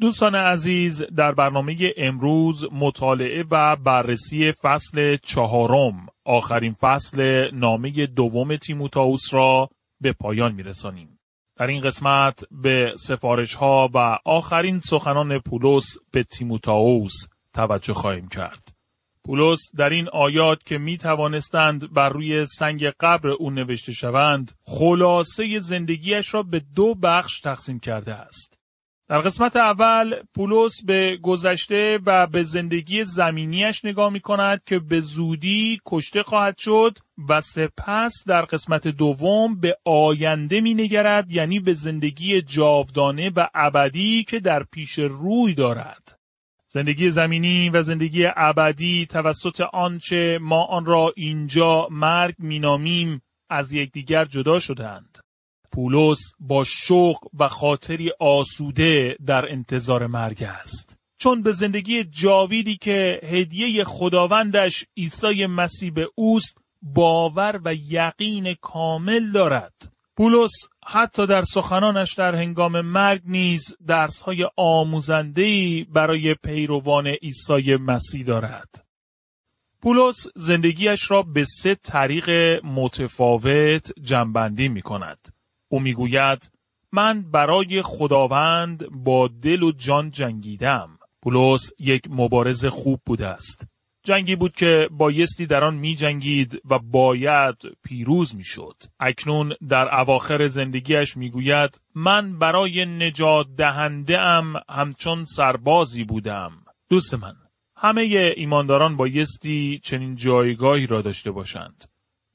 دوستان عزیز در برنامه امروز مطالعه و بررسی فصل چهارم آخرین فصل نامه دوم تیموتائوس را به پایان میرسانیم. در این قسمت به سفارش ها و آخرین سخنان پولس به تیموتائوس توجه خواهیم کرد. پولس در این آیات که می توانستند بر روی سنگ قبر او نوشته شوند خلاصه زندگیش را به دو بخش تقسیم کرده است. در قسمت اول پولس به گذشته و به زندگی زمینیش نگاه می کند که به زودی کشته خواهد شد و سپس در قسمت دوم به آینده می نگرد یعنی به زندگی جاودانه و ابدی که در پیش روی دارد. زندگی زمینی و زندگی ابدی توسط آنچه ما آن را اینجا مرگ مینامیم از یکدیگر جدا شدند. پولس با شوق و خاطری آسوده در انتظار مرگ است. چون به زندگی جاویدی که هدیه خداوندش عیسی مسیح به اوست باور و یقین کامل دارد. پولس حتی در سخنانش در هنگام مرگ نیز درسهای آموزندهی برای پیروان عیسی مسیح دارد. پولس زندگیش را به سه طریق متفاوت جنبندی می کند. او می‌گوید من برای خداوند با دل و جان جنگیدم. پولس یک مبارز خوب بوده است. جنگی بود که بایستی در آن می جنگید و باید پیروز می شد. اکنون در اواخر زندگیش می گوید من برای نجات دهنده ام همچون سربازی بودم. دوست من همه ایمانداران بایستی چنین جایگاهی را داشته باشند.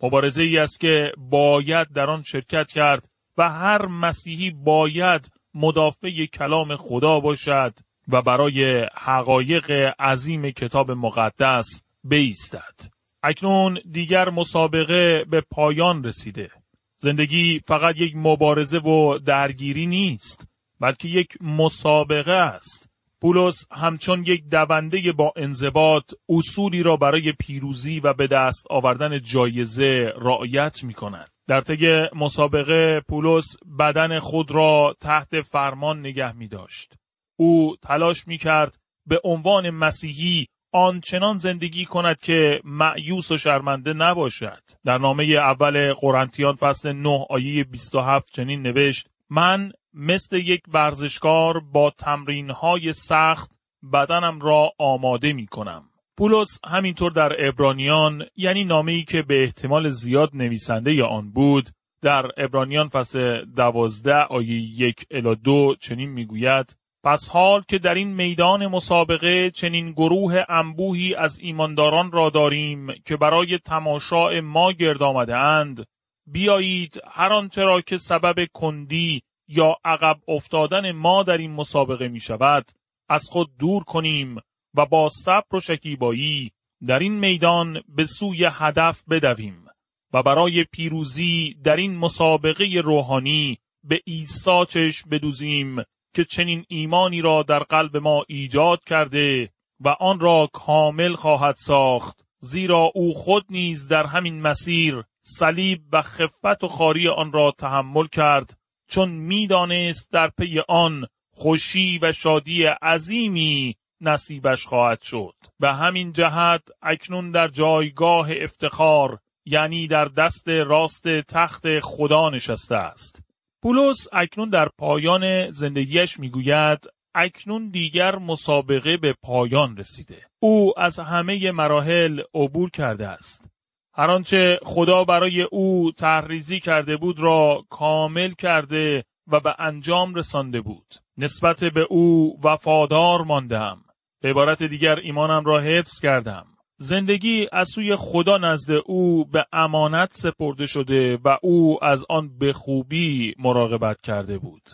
مبارزه ای است که باید در آن شرکت کرد و هر مسیحی باید مدافع کلام خدا باشد و برای حقایق عظیم کتاب مقدس بیستد. اکنون دیگر مسابقه به پایان رسیده. زندگی فقط یک مبارزه و درگیری نیست بلکه یک مسابقه است. پولس همچون یک دونده با انضباط اصولی را برای پیروزی و به دست آوردن جایزه رعایت می کند. در طی مسابقه پولس بدن خود را تحت فرمان نگه می داشت. او تلاش می کرد به عنوان مسیحی آنچنان زندگی کند که معیوس و شرمنده نباشد. در نامه اول قرنتیان فصل 9 آیه 27 چنین نوشت من مثل یک ورزشکار با تمرینهای سخت بدنم را آماده می کنم. پولس همینطور در ابرانیان یعنی نامه ای که به احتمال زیاد نویسنده یا آن بود در ابرانیان فصل دوازده آیه یک الا دو چنین می‌گوید پس حال که در این میدان مسابقه چنین گروه انبوهی از ایمانداران را داریم که برای تماشا ما گرد آمده اند بیایید هر آنچه را که سبب کندی یا عقب افتادن ما در این مسابقه می شود از خود دور کنیم و با صبر و شکیبایی در این میدان به سوی هدف بدویم و برای پیروزی در این مسابقه روحانی به عیسی چشم بدوزیم که چنین ایمانی را در قلب ما ایجاد کرده و آن را کامل خواهد ساخت زیرا او خود نیز در همین مسیر صلیب و خفت و خاری آن را تحمل کرد چون می‌دانست در پی آن خوشی و شادی عظیمی نصیبش خواهد شد. به همین جهت اکنون در جایگاه افتخار یعنی در دست راست تخت خدا نشسته است. پولس اکنون در پایان زندگیش می‌گوید اکنون دیگر مسابقه به پایان رسیده. او از همه مراحل عبور کرده است. هر آنچه خدا برای او تحریزی کرده بود را کامل کرده و به انجام رسانده بود. نسبت به او وفادار ماندم. به عبارت دیگر ایمانم را حفظ کردم. زندگی از سوی خدا نزد او به امانت سپرده شده و او از آن به خوبی مراقبت کرده بود.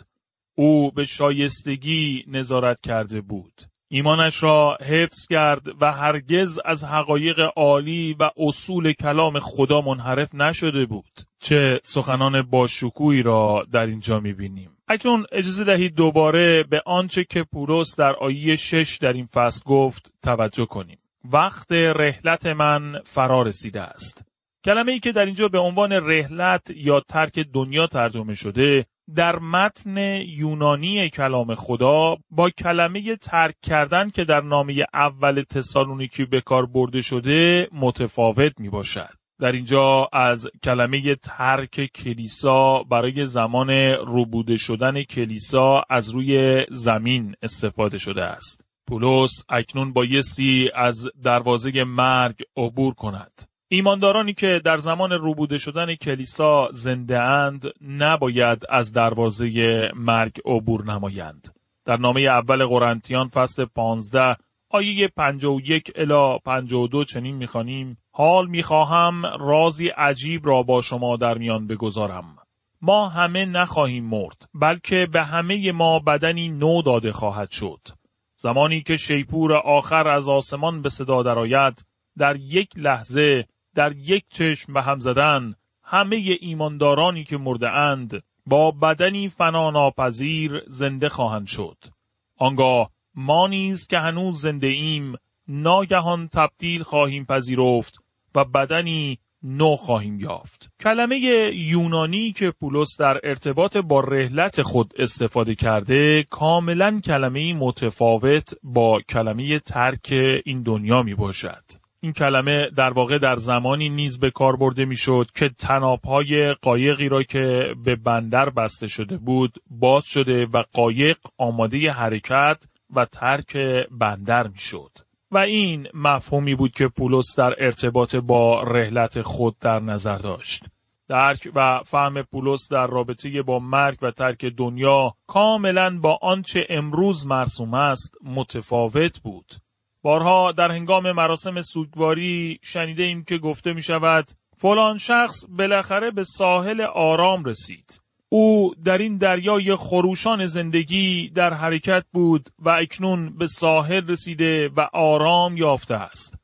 او به شایستگی نظارت کرده بود. ایمانش را حفظ کرد و هرگز از حقایق عالی و اصول کلام خدا منحرف نشده بود. چه سخنان باشکوهی را در اینجا می‌بینیم. اکنون اجازه دهید دوباره به آنچه که پولس در آیه شش در این فصل گفت توجه کنیم. وقت رحلت من فرا رسیده است. کلمه ای که در اینجا به عنوان رحلت یا ترک دنیا ترجمه شده در متن یونانی کلام خدا با کلمه ترک کردن که در نامه اول تسالونیکی به کار برده شده متفاوت می باشد. در اینجا از کلمه ترک کلیسا برای زمان روبوده شدن کلیسا از روی زمین استفاده شده است. پولس اکنون بایستی از دروازه مرگ عبور کند. ایماندارانی که در زمان روبوده شدن کلیسا زنده اند نباید از دروازه مرگ عبور نمایند. در نامه اول قرنتیان فصل 15 آیه 51 الی 52 چنین می‌خوانیم حال می‌خواهم رازی عجیب را با شما در میان بگذارم. ما همه نخواهیم مرد بلکه به همه ما بدنی نو داده خواهد شد. زمانی که شیپور آخر از آسمان به صدا درآید در یک لحظه در یک چشم به هم زدن همه ایماندارانی که مرده اند با بدنی فناناپذیر زنده خواهند شد. آنگاه ما نیز که هنوز زنده ایم ناگهان تبدیل خواهیم پذیرفت و بدنی نو خواهیم یافت. کلمه یونانی که پولس در ارتباط با رحلت خود استفاده کرده کاملا کلمه متفاوت با کلمه ترک این دنیا می باشد. این کلمه در واقع در زمانی نیز به کار برده می‌شد که تنابهای قایقی را که به بندر بسته شده بود باز شده و قایق آماده حرکت و ترک بندر می‌شد. و این مفهومی بود که پولس در ارتباط با رحلت خود در نظر داشت. درک و فهم پولس در رابطه با مرگ و ترک دنیا کاملا با آنچه امروز مرسوم است متفاوت بود. بارها در هنگام مراسم سوگواری شنیده ایم که گفته می شود فلان شخص بالاخره به ساحل آرام رسید. او در این دریای خروشان زندگی در حرکت بود و اکنون به ساحل رسیده و آرام یافته است.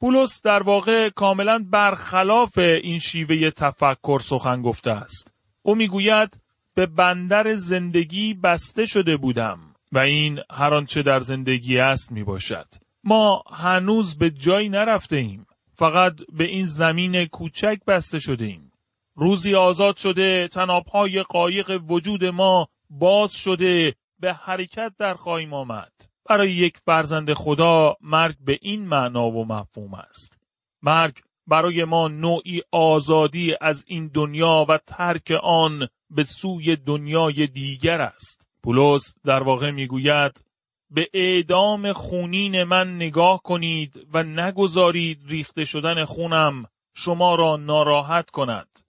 پولس در واقع کاملا برخلاف این شیوه تفکر سخن گفته است. او می‌گوید به بندر زندگی بسته شده بودم و این هر آنچه در زندگی است می باشد. ما هنوز به جایی نرفته ایم. فقط به این زمین کوچک بسته شده ایم. روزی آزاد شده تنابهای قایق وجود ما باز شده به حرکت در خواهیم آمد. برای یک فرزند خدا مرگ به این معنا و مفهوم است. مرگ برای ما نوعی آزادی از این دنیا و ترک آن به سوی دنیای دیگر است. پولس در واقع می‌گوید به اعدام خونین من نگاه کنید و نگذارید ریخته شدن خونم شما را ناراحت کند.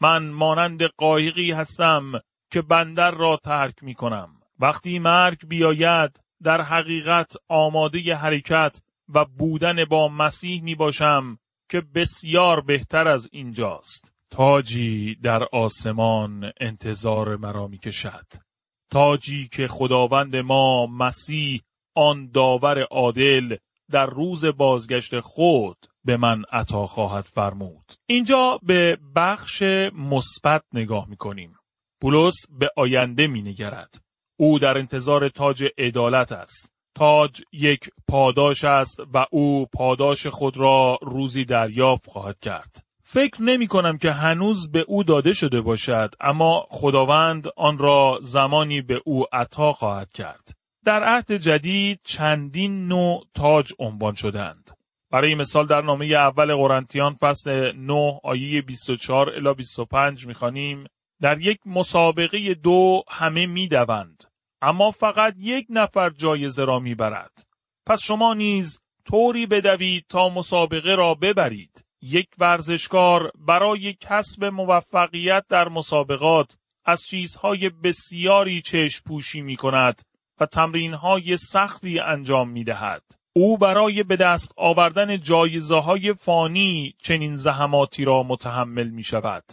من مانند قایقی هستم که بندر را ترک می کنم. وقتی مرگ بیاید در حقیقت آماده حرکت و بودن با مسیح می باشم که بسیار بهتر از اینجاست. تاجی در آسمان انتظار مرا می کشد. تاجی که خداوند ما مسیح آن داور عادل در روز بازگشت خود به من عطا خواهد فرمود. اینجا به بخش مثبت نگاه می کنیم. پولس به آینده می نگرد. او در انتظار تاج عدالت است. تاج یک پاداش است و او پاداش خود را روزی دریافت خواهد کرد. فکر نمی کنم که هنوز به او داده شده باشد اما خداوند آن را زمانی به او عطا خواهد کرد. در عهد جدید چندین نوع تاج عنوان شدند. برای مثال در نامه اول قرنتیان فصل 9 آیه 24 الی 25 می‌خوانیم در یک مسابقه دو همه می‌دوند اما فقط یک نفر جایزه را می‌برد پس شما نیز طوری بدوید تا مسابقه را ببرید یک ورزشکار برای کسب موفقیت در مسابقات از چیزهای بسیاری چشم پوشی می کند و تمرینهای سختی انجام می دهد. او برای به دست آوردن جایزه های فانی چنین زحماتی را متحمل می شود.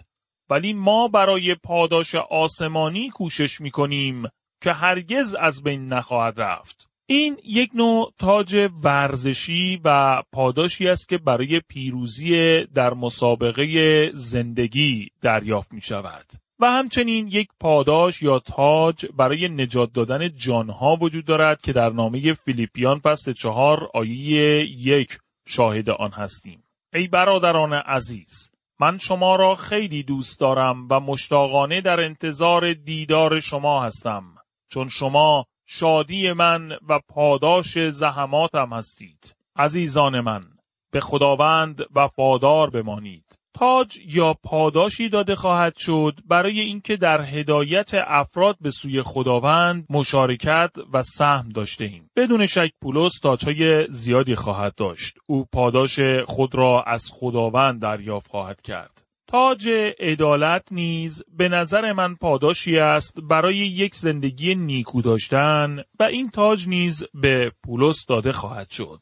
ولی ما برای پاداش آسمانی کوشش می کنیم که هرگز از بین نخواهد رفت. این یک نوع تاج ورزشی و پاداشی است که برای پیروزی در مسابقه زندگی دریافت می شود. و همچنین یک پاداش یا تاج برای نجات دادن جانها وجود دارد که در نامه فیلیپیان فصل چهار آیه یک شاهد آن هستیم. ای برادران عزیز من شما را خیلی دوست دارم و مشتاقانه در انتظار دیدار شما هستم چون شما شادی من و پاداش زحماتم هستید عزیزان من به خداوند وفادار بمانید تاج یا پاداشی داده خواهد شد برای اینکه در هدایت افراد به سوی خداوند مشارکت و سهم داشته ایم. بدون شک پولس تاجهای زیادی خواهد داشت. او پاداش خود را از خداوند دریافت خواهد کرد. تاج عدالت نیز به نظر من پاداشی است برای یک زندگی نیکو داشتن و این تاج نیز به پولس داده خواهد شد.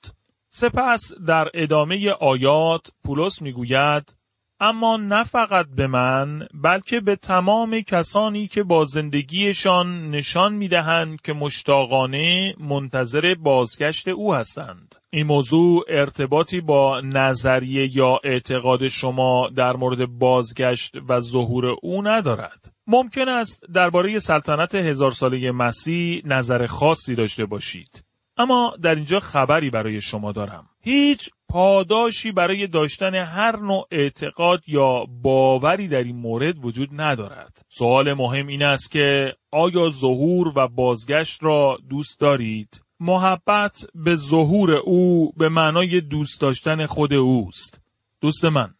سپس در ادامه آیات پولس می‌گوید اما نه فقط به من بلکه به تمام کسانی که با زندگیشان نشان می‌دهند که مشتاقانه منتظر بازگشت او هستند. این موضوع ارتباطی با نظریه یا اعتقاد شما در مورد بازگشت و ظهور او ندارد. ممکن است درباره سلطنت هزار ساله مسیح نظر خاصی داشته باشید. اما در اینجا خبری برای شما دارم. هیچ پاداشی برای داشتن هر نوع اعتقاد یا باوری در این مورد وجود ندارد. سوال مهم این است که آیا ظهور و بازگشت را دوست دارید؟ محبت به ظهور او به معنای دوست داشتن خود اوست. دوست من،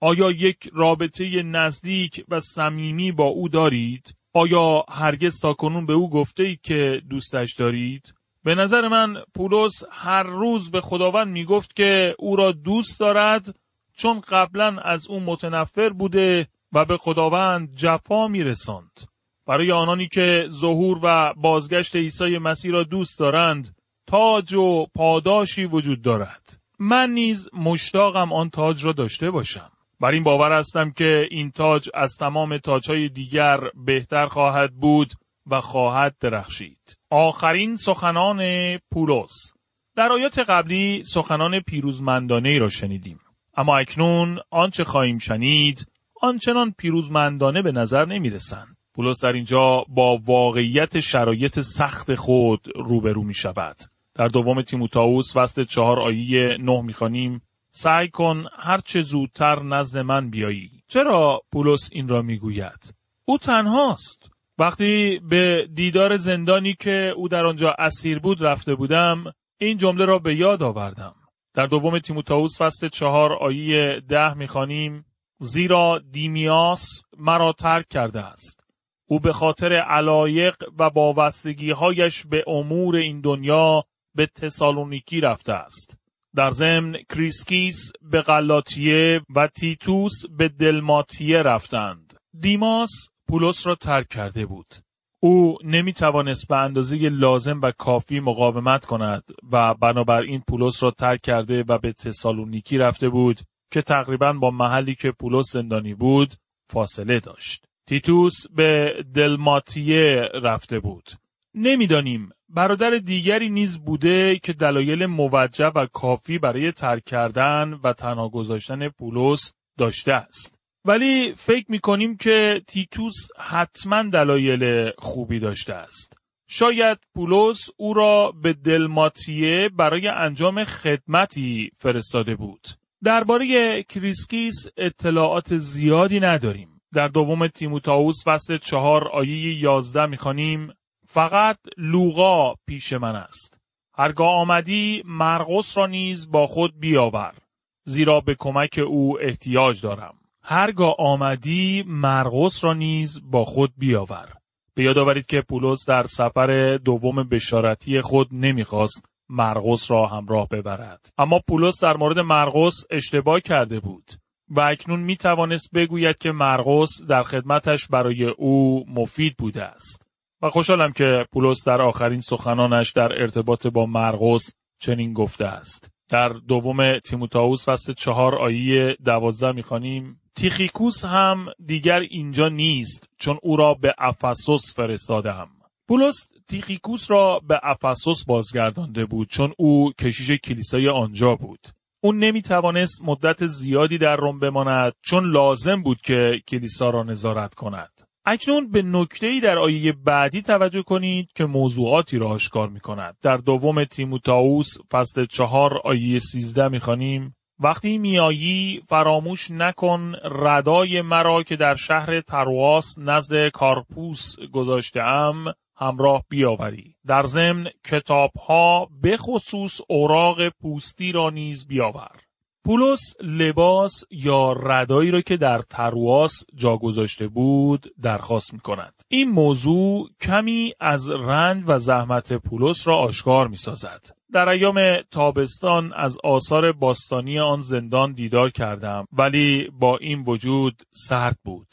آیا یک رابطه نزدیک و صمیمی با او دارید؟ آیا هرگز تا کنون به او گفته اید که دوستش دارید؟ به نظر من پولس هر روز به خداوند می‌گفت که او را دوست دارد چون قبلا از او متنفر بوده و به خداوند جفا میرساند. برای آنانی که ظهور و بازگشت عیسی مسیح را دوست دارند تاج و پاداشی وجود دارد. من نیز مشتاقم آن تاج را داشته باشم. بر این باور هستم که این تاج از تمام تاجهای دیگر بهتر خواهد بود و خواهد درخشید. آخرین سخنان پولس در آیات قبلی سخنان پیروزمندانه ای را شنیدیم. اما اکنون آنچه خواهیم شنید آنچنان پیروزمندانه به نظر نمی رسند. پولس در اینجا با واقعیت شرایط سخت خود روبرو می شود. در دوم تیموتائوس فصل چهار آیه نه می‌خوانیم سعی کن هرچه زودتر نزد من بیایی. چرا پولس این را می‌گوید؟ او تنهاست. وقتی به دیدار زندانی که او در آنجا اسیر بود رفته بودم این جمله را به یاد آوردم. در دوم تیموتائوس فصل چهار آیه ده می‌خوانیم زیرا دیماس مرا ترک کرده است. او به خاطر علایق و وابستگی هایش به امور این دنیا به تسالونیکی رفته است. در ضمن کریسکیس به غلاطیه و تیتوس به دلماتیه رفتند. دیماس پولس را ترک کرده بود. او نمی توانست به اندازه لازم و کافی مقاومت کند و بنابراین پولس را ترک کرده و به تسالونیکی رفته بود که تقریبا با محلی که پولس زندانی بود فاصله داشت. تیتوس به دلماتیه رفته بود. نمی‌دانیم برادر دیگری نیز بوده که دلایل موجه و کافی برای ترک کردن و تنها گذاشتن پولس داشته است. ولی فکر می‌کنیم که تیتوس حتما دلایل خوبی داشته است. شاید پولس او را به دلماتیه برای انجام خدمتی فرستاده بود. درباره کریسکیس اطلاعات زیادی نداریم. در دوم تیموتائوس فصل چهار آیه یازده می‌خوانیم فقط لوقا پیش من است. هرگاه آمدی مرقس را نیز با خود بیاور. زیرا به کمک او احتیاج دارم. هرگاه آمدی مرقس را نیز با خود بیاور. به یاد آورید که پولس در سفر دوم بشارتی خود نمی‌خواست مرقس را همراه ببرد. اما پولس در مورد مرقس اشتباه کرده بود و اکنون می توانست بگوید که مرقس در خدمتش برای او مفید بوده است. و خوشحالم که پولس در آخرین سخنانش در ارتباط با مرقس چنین گفته است. در دوم تیموتائوس فصل چهار آیه دوازده می‌خوانیم تیخیکوس هم دیگر اینجا نیست چون او را به افسوس فرستادم. پولس تیخیکوس را به افسوس بازگردانده بود چون او کشیش کلیسای آنجا بود. او نمی توانست مدت زیادی در روم بماند چون لازم بود که کلیسا را نظارت کند. اکنون به نکته در آیه بعدی توجه کنید که موضوعاتی را آشکار می کند. در دوم تیموتائوس فصل چهار آیه سیزده می خانیم وقتی میایی فراموش نکن ردای مرا که در شهر ترواس نزد کارپوس گذاشته ام همراه بیاوری. در ضمن کتاب ها به خصوص اوراق پوستی را نیز بیاور. پولس لباس یا ردایی را که در ترواس جا گذاشته بود درخواست می کند. این موضوع کمی از رنج و زحمت پولس را آشکار می سازد. در ایام تابستان از آثار باستانی آن زندان دیدار کردم ولی با این وجود سرد بود.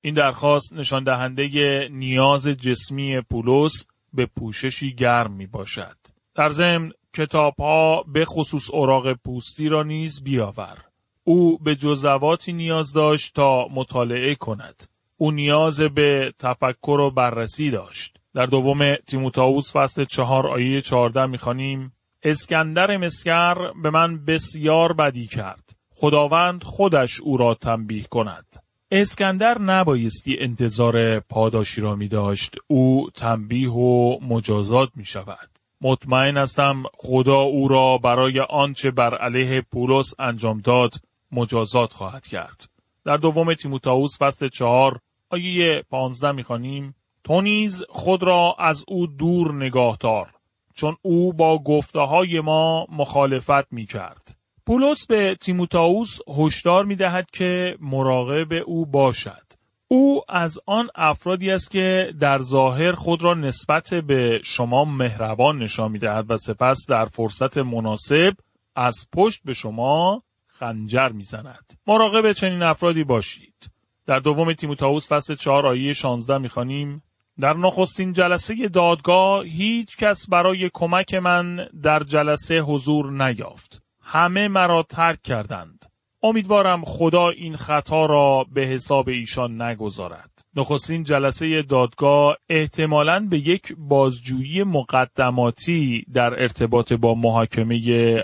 این درخواست نشان دهنده نیاز جسمی پولس به پوششی گرم می باشد. در ضمن کتاب ها به خصوص اوراق پوستی را نیز بیاور. او به جزواتی نیاز داشت تا مطالعه کند. او نیاز به تفکر و بررسی داشت. در دوم تیموتائوس فصل چهار آیه چهارده می‌خوانیم اسکندر مسکر به من بسیار بدی کرد. خداوند خودش او را تنبیه کند. اسکندر نبایستی انتظار پاداشی را می داشت. او تنبیه و مجازات می شود. مطمئن هستم خدا او را برای آنچه بر علیه پولس انجام داد مجازات خواهد کرد. در دوم تیموتائوس فصل چهار آیه پانزده می‌خوانیم تو نیز خود را از او دور نگاه دار چون او با گفته های ما مخالفت می کرد. پولس به تیموتائوس هشدار می دهد که مراقب او باشد. او از آن افرادی است که در ظاهر خود را نسبت به شما مهربان نشان می دهد و سپس در فرصت مناسب از پشت به شما خنجر می زند. مراقب چنین افرادی باشید. در دوم تیموتائوس فصل 4 آیه 16 می خانیم در نخستین جلسه دادگاه هیچ کس برای کمک من در جلسه حضور نیافت. همه مرا ترک کردند. امیدوارم خدا این خطا را به حساب ایشان نگذارد. نخستین جلسه دادگاه احتمالاً به یک بازجویی مقدماتی در ارتباط با محاکمه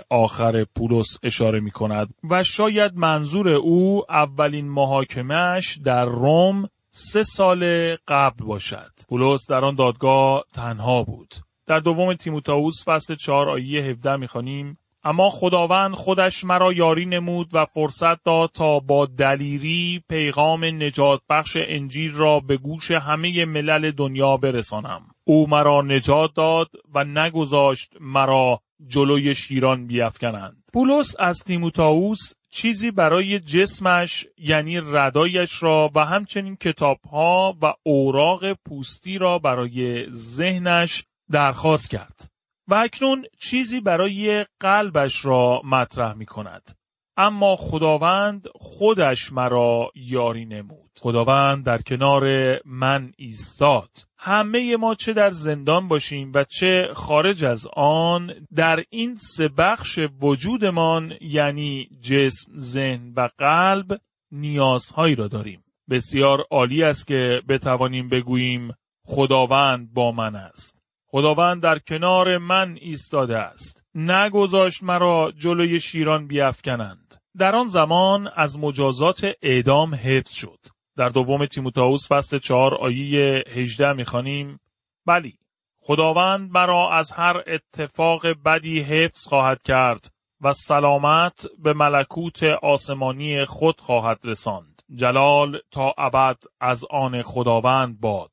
آخر پولس اشاره می کند و شاید منظور او اولین محاکمهش در روم سه سال قبل باشد. پولس در آن دادگاه تنها بود. در دوم تیموتائوس فصل 4 آیه 17 می‌خوانیم اما خداوند خودش مرا یاری نمود و فرصت داد تا با دلیری پیغام نجات بخش انجیل را به گوش همه ملل دنیا برسانم. او مرا نجات داد و نگذاشت مرا جلوی شیران بیافکنند. پولس از تیموتائوس چیزی برای جسمش یعنی ردایش را و همچنین کتابها و اوراق پوستی را برای ذهنش درخواست کرد. و اکنون چیزی برای قلبش را مطرح می کند. اما خداوند خودش مرا یاری نمود. خداوند در کنار من ایستاد. همه ما چه در زندان باشیم و چه خارج از آن در این سه بخش وجودمان یعنی جسم، ذهن و قلب نیازهایی را داریم. بسیار عالی است که بتوانیم بگوییم خداوند با من است. خداوند در کنار من ایستاده است. نگذاشت مرا جلوی شیران بیافکنند. در آن زمان از مجازات اعدام حفظ شد. در دوم تیموتائوس فصل 4 آیه 18 می‌خوانیم بلی خداوند مرا از هر اتفاق بدی حفظ خواهد کرد و سلامت به ملکوت آسمانی خود خواهد رساند. جلال تا ابد از آن خداوند باد.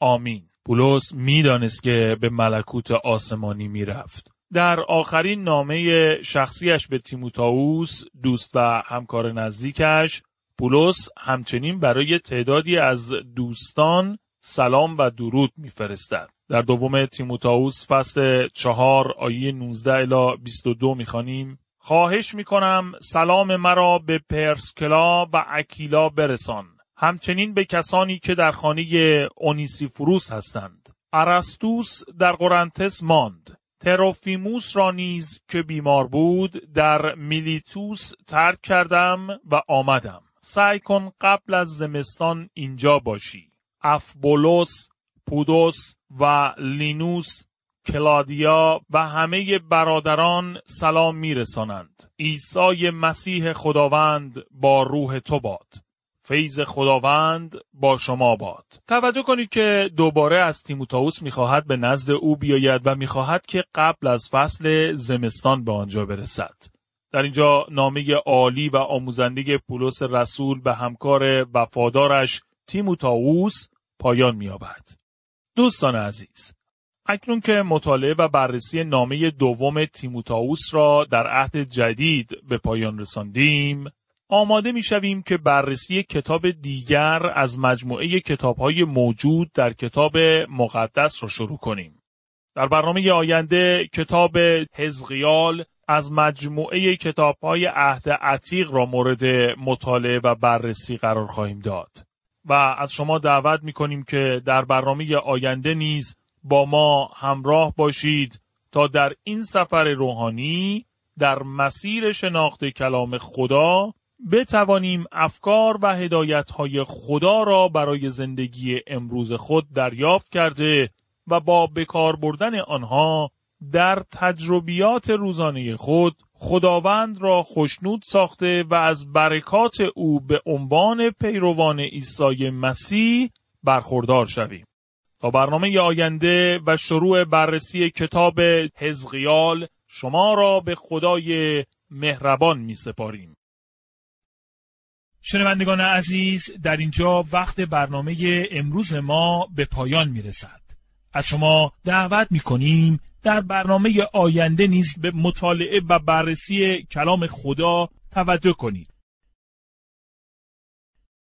آمین. پولس می‌دانست که به ملکوت آسمانی می‌رفت. در آخرین نامه شخصیش به تیموتائوس دوست و همکار نزدیکش پولس همچنین برای تعدادی از دوستان سلام و درود میفرستد. در دوم تیموتائوس فصل چهار آیه 19 الی 22 می‌خوانیم خواهش می‌کنم سلام مرا به پرسکلا و اکیلا برسان همچنین به کسانی که در خانه اونیسیفروس هستند. ارستوس در قرنتس ماند. تروفیموس را نیز که بیمار بود در میلیتوس ترک کردم و آمدم. سعی کن قبل از زمستان اینجا باشی. افبولوس پودوس و لینوس کلادیا و همه برادران سلام میرسانند. عیسی مسیح خداوند با روح تو باد. فیض خداوند با شما باد. توجه کنید که دوباره از تیموتائوس می‌خواهد به نزد او بیاید و می‌خواهد که قبل از فصل زمستان به آنجا برسد. در اینجا نامه عالی و آموزنده پولس رسول به همکار وفادارش تیموتائوس پایان مییابد. دوستان عزیز، اکنون که مطالعه و بررسی نامه دوم تیموتائوس را در عهد جدید به پایان رساندیم، آماده می شویم که بررسی کتاب دیگر از مجموعه کتاب های موجود در کتاب مقدس را شروع کنیم. در برنامه آینده کتاب حزقیال از مجموعه کتاب های عهد عتیق را مورد مطالعه و بررسی قرار خواهیم داد. و از شما دعوت می کنیم که در برنامه آینده نیز با ما همراه باشید تا در این سفر روحانی در مسیر شناخت کلام خدا بتوانیم افکار و هدایتهای خدا را برای زندگی امروز خود دریافت کرده و با بکار بردن آنها در تجربیات روزانه خود خداوند را خوشنود ساخته و از برکات او به عنوان پیروان عیسی مسیح برخوردار شویم. تا برنامه آینده و شروع بررسی کتاب حزقیال شما را به خدای مهربان می سپاریم. شنوندگان عزیز در اینجا وقت برنامه امروز ما به پایان می رسد. از شما دعوت می کنیم در برنامه آینده نیز به مطالعه و بررسی کلام خدا توجه کنید.